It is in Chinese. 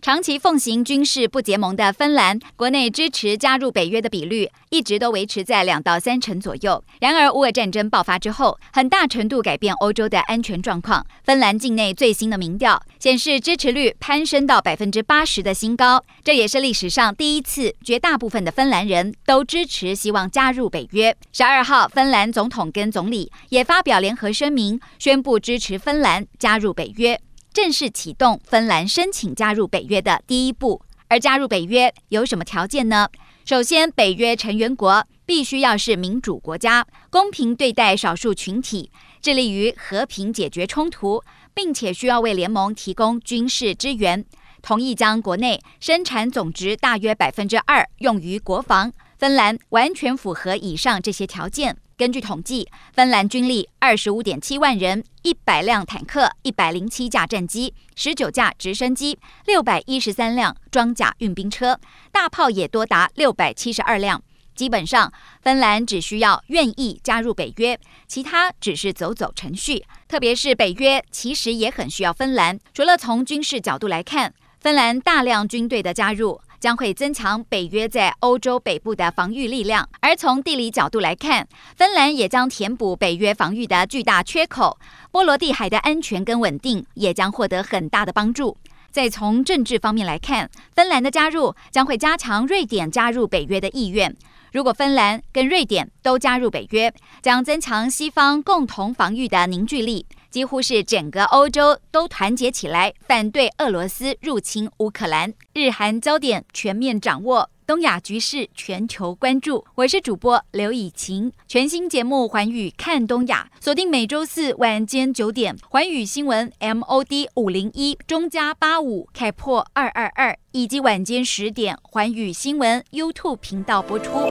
长期奉行军事不结盟的芬兰，国内支持加入北约的比率一直都维持在两到三成左右。然而，乌俄战争爆发之后，很大程度改变欧洲的安全状况。芬兰境内最新的民调显示，支持率攀升到百分之八十的新高，这也是历史上第一次，绝大部分的芬兰人都支持希望加入北约。十二号，芬兰总统跟总理也发表联合声明，宣布支持芬兰加入北约。正式启动芬兰申请加入北约的第一步，而加入北约有什么条件呢？首先，北约成员国必须要是民主国家，公平对待少数群体，致力于和平解决冲突，并且需要为联盟提供军事支援，同意将国内生产总值大约百分之二用于国防。芬兰完全符合以上这些条件。根据统计，芬兰军力二十五点七万人，一百辆坦克，一百零七架战机，十九架直升机，六百一十三辆装甲运兵车，大炮也多达六百七十二辆。基本上，芬兰只需要愿意加入北约，其他只是走走程序。特别是北约其实也很需要芬兰，除了从军事角度来看，芬兰大量军队的加入。将会增强北约在欧洲北部的防御力量，而从地理角度来看，芬兰也将填补北约防御的巨大缺口。波罗的海的安全跟稳定也将获得很大的帮助。再从政治方面来看，芬兰的加入将会加强瑞典加入北约的意愿。如果芬兰跟瑞典都加入北约，将增强西方共同防御的凝聚力。几乎是整个欧洲都团结起来反对俄罗斯入侵乌克兰。日韩焦点全面掌握，东亚局势全球关注。我是主播刘以晴，全新节目《寰宇看东亚》，锁定每周四晚间九点，《寰宇新闻》MOD 五零一中加八五开破二二二，以及晚间十点，《寰宇新闻》YouTube 频道播出。